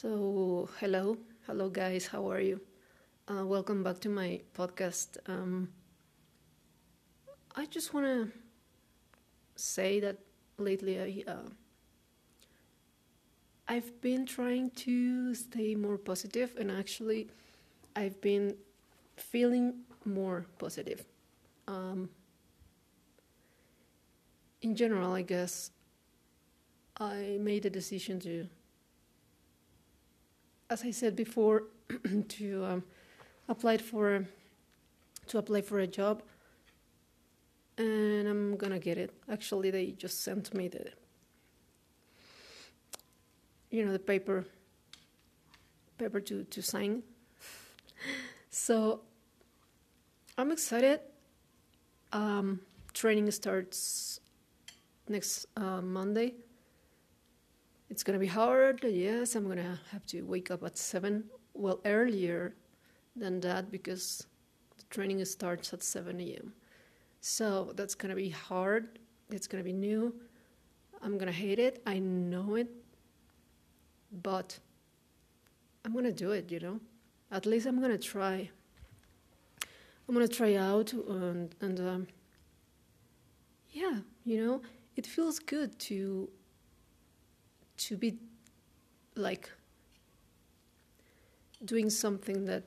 So, hello, hello, guys. How are you? Uh, welcome back to my podcast. Um, I just want to say that lately I uh, I've been trying to stay more positive, and actually, I've been feeling more positive. Um, in general, I guess I made a decision to as I said before, to um, apply for to apply for a job, and I'm gonna get it. Actually, they just sent me the you know the paper paper to to sign. so I'm excited. Um, training starts next uh, Monday it's gonna be hard. Yes, I'm gonna have to wake up at seven. Well, earlier than that because the training starts at 7 a.m. So that's gonna be hard. It's gonna be new. I'm gonna hate it. I know it. But I'm gonna do it, you know? At least I'm gonna try. I'm gonna try out and, and um, yeah, you know, it feels good to to be like doing something that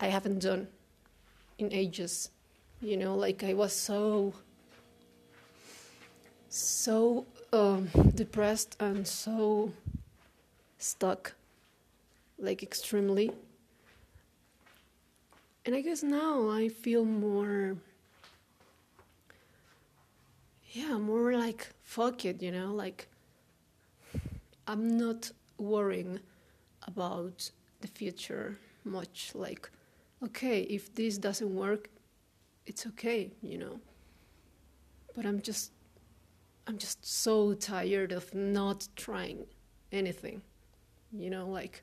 I haven't done in ages. You know, like I was so so um, depressed and so stuck, like extremely. And I guess now I feel more, yeah, more like fuck it, you know, like I'm not worrying about the future much. Like, okay, if this doesn't work, it's okay, you know. But I'm just, I'm just so tired of not trying anything, you know. Like,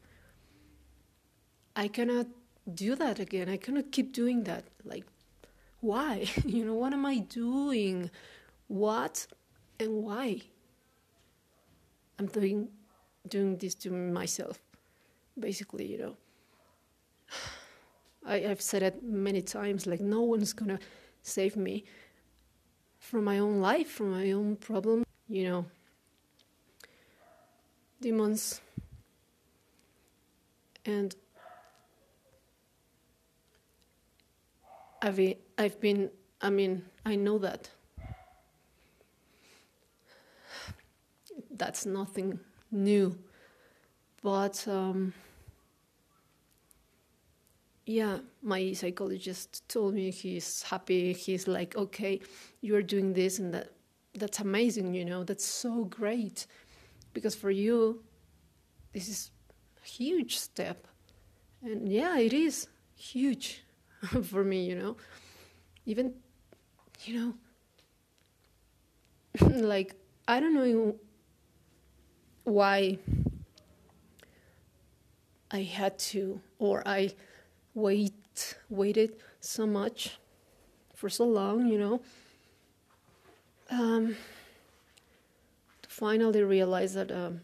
I cannot do that again. I cannot keep doing that. Like, why? you know, what am I doing? What and why? I'm doing doing this to myself, basically, you know. I, have said it many times like, no one's gonna save me from my own life, from my own problem, you know. Demons. And I've, I've been, I mean, I know that. That's nothing new. But um, yeah, my psychologist told me he's happy. He's like, okay, you're doing this and that. That's amazing, you know. That's so great, because for you, this is a huge step, and yeah, it is huge for me, you know. Even, you know, like I don't know why I had to, or I wait waited so much for so long, you know, um, to finally realize that um,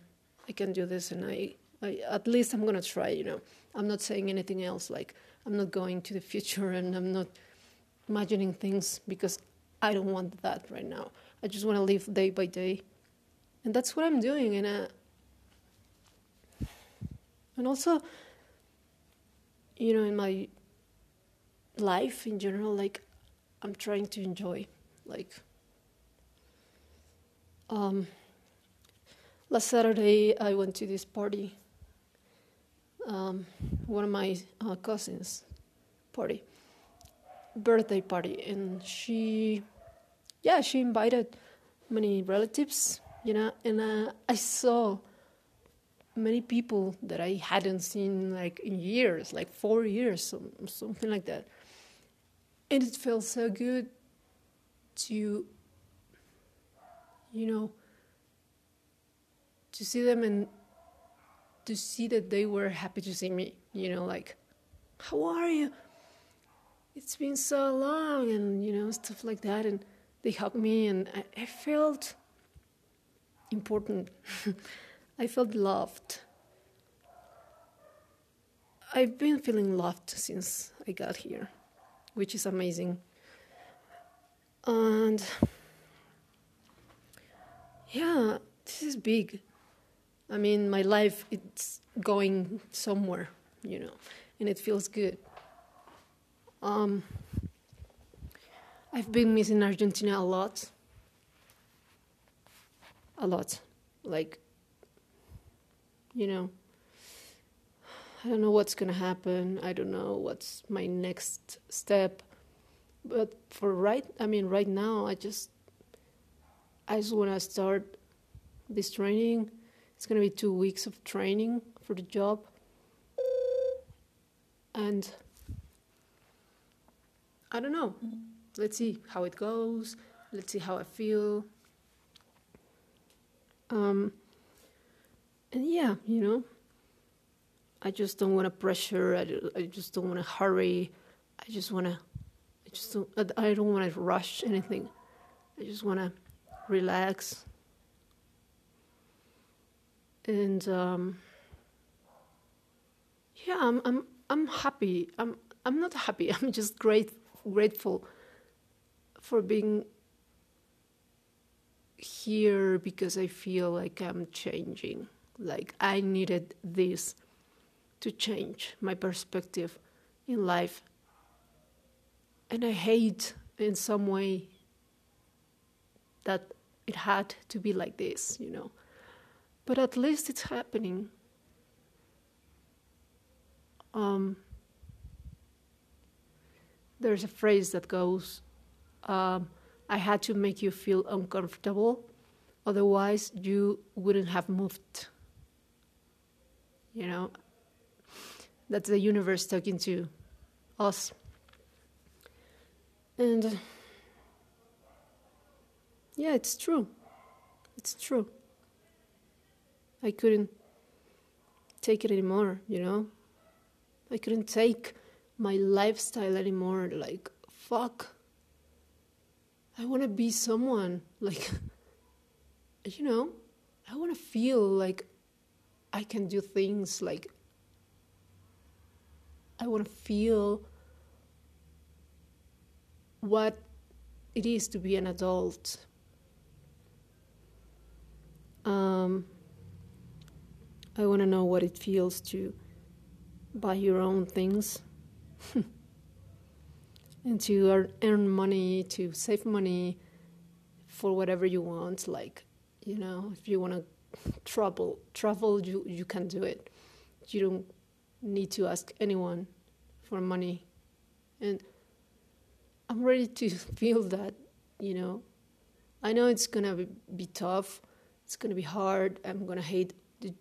I can do this, and I, I at least I'm gonna try. You know, I'm not saying anything else. Like I'm not going to the future, and I'm not imagining things because I don't want that right now. I just want to live day by day and that's what I'm doing. And uh, and also, you know, in my life in general, like I'm trying to enjoy, like. Um, last Saturday, I went to this party. Um, one of my uh, cousins' party, birthday party, and she, yeah, she invited many relatives you know, and uh, I saw many people that I hadn't seen like in years, like four years, something like that. And it felt so good to, you know, to see them and to see that they were happy to see me, you know, like, how are you? It's been so long, and, you know, stuff like that. And they hugged me, and I, I felt important. I felt loved, I've been feeling loved since I got here, which is amazing. And yeah, this is big. I mean, my life it's going somewhere, you know, and it feels good. Um, I've been missing Argentina a lot. A lot. Like, you know, I don't know what's going to happen. I don't know what's my next step. But for right, I mean, right now, I just, I just want to start this training. It's going to be two weeks of training for the job. And I don't know. Mm-hmm. Let's see how it goes. Let's see how I feel. Um, and yeah, you know, I just don't want to pressure. I, I just don't want to hurry. I just want to, I just don't, I don't want to rush anything. I just want to relax. And um, yeah, I'm, I'm, I'm happy. I'm, I'm not happy. I'm just great, grateful for being here because I feel like I'm changing. Like I needed this to change my perspective in life. And I hate in some way that it had to be like this, you know. But at least it's happening. Um, there's a phrase that goes, um, I had to make you feel uncomfortable, otherwise, you wouldn't have moved. You know, that's the universe talking to us. And yeah, it's true. It's true. I couldn't take it anymore, you know? I couldn't take my lifestyle anymore. Like, fuck. I want to be someone. Like, you know, I want to feel like I can do things. Like, I want to feel what it is to be an adult. Um, I want to know what it feels to buy your own things and to earn money, to save money for whatever you want. Like, you know, if you want to travel, travel, you, you can do it. You don't need to ask anyone for money. And I'm ready to feel that, you know. I know it's going to be tough, it's to be hard, I'm to hate the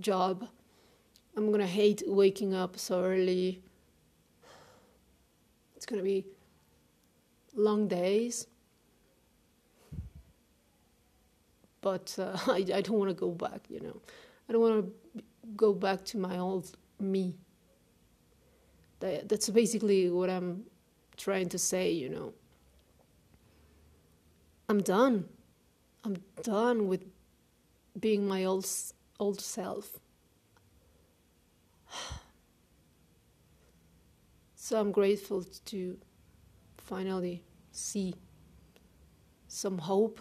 job, I'm to hate waking up so early. It's going to be long days. But uh, I, I don't want to go back, you know. I don't want to go back to my old me. That, that's basically what I'm trying to say, you know. I'm done. I'm done with being my old old self. So I'm grateful to finally see some hope.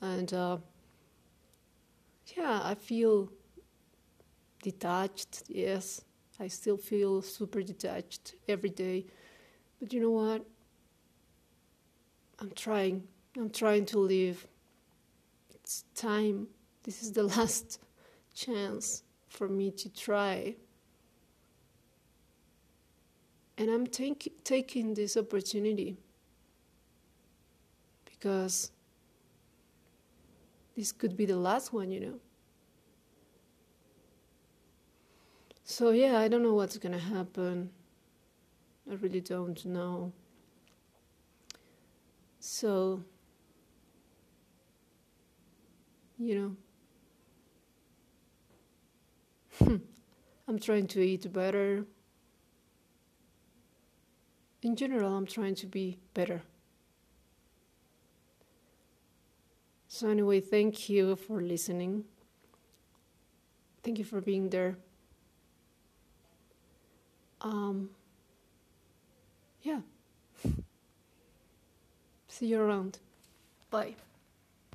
And uh, yeah, I feel detached, yes. I still feel super detached every day. But you know what? I'm trying. I'm trying to live. It's time. This is the last chance for me to try. And I'm take, taking this opportunity because this could be the last one, you know. So, yeah, I don't know what's to happen. I really don't know. So, you know, I'm trying to eat better. In general, I'm trying to be better. So, anyway, thank you for listening. Thank you for being there. Um, yeah. See you around. Bye.